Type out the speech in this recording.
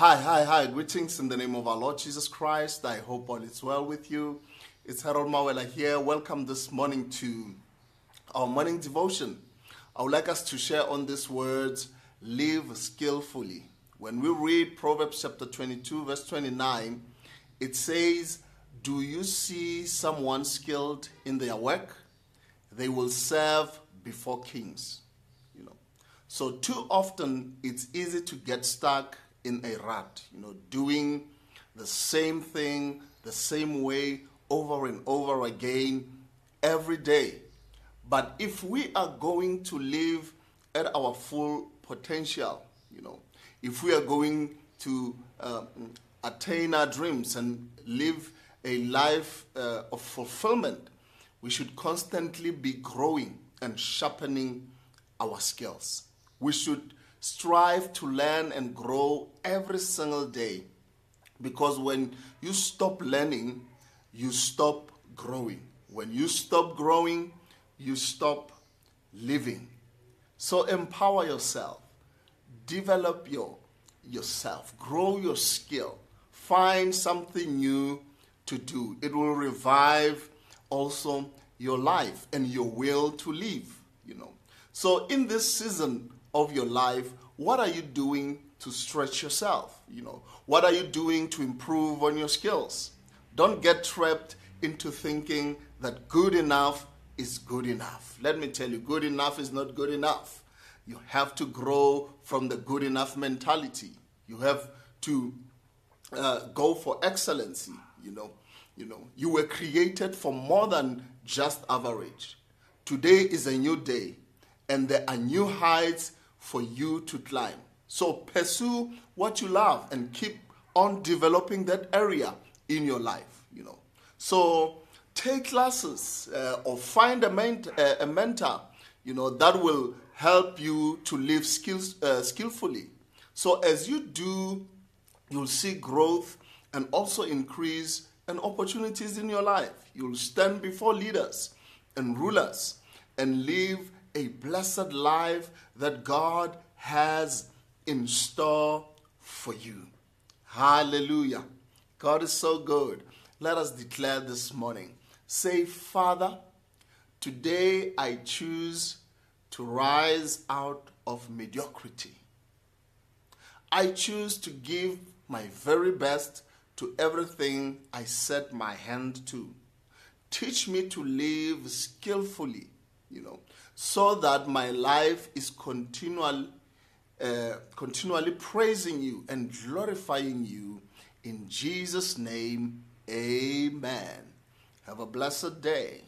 Hi, hi, hi. Greetings in the name of our Lord Jesus Christ. I hope all is well with you. It's Harold Mawela here. Welcome this morning to our morning devotion. I would like us to share on these words live skillfully. When we read Proverbs chapter 22, verse 29, it says, Do you see someone skilled in their work? They will serve before kings. You know. So too often it's easy to get stuck in a rut, you know, doing the same thing the same way over and over again every day. But if we are going to live at our full potential, you know, if we are going to uh, attain our dreams and live a life uh, of fulfillment, we should constantly be growing and sharpening our skills. We should strive to learn and grow every single day because when you stop learning, you stop growing. When you stop growing, you stop living. So empower yourself, develop your yourself, grow your skill, find something new to do. It will revive also your life and your will to live, you know. So in this season of your life, what are you doing to stretch yourself? You know, what are you doing to improve on your skills? Don't get trapped into thinking that good enough is good enough. Let me tell you, good enough is not good enough. You have to grow from the good enough mentality. You have to uh, go for excellency. You know, you know, you were created for more than just average. Today is a new day, and there are new heights for you to climb. So pursue what you love and keep on developing that area in your life. You know, so take classes uh, or find a, ment- uh, a mentor. You know that will help you to live skills uh, skillfully. So as you do, you'll see growth and also increase and opportunities in your life. You'll stand before leaders and rulers and live a blessed life that God has in store for you. Hallelujah. God is so good. Let us declare this morning. Say, Father, today I choose to rise out of mediocrity. I choose to give my very best to everything I set my hand to. Teach me to live skillfully, you know, so that my life is continual, uh, continually praising you and glorifying you. In Jesus' name, amen. Have a blessed day.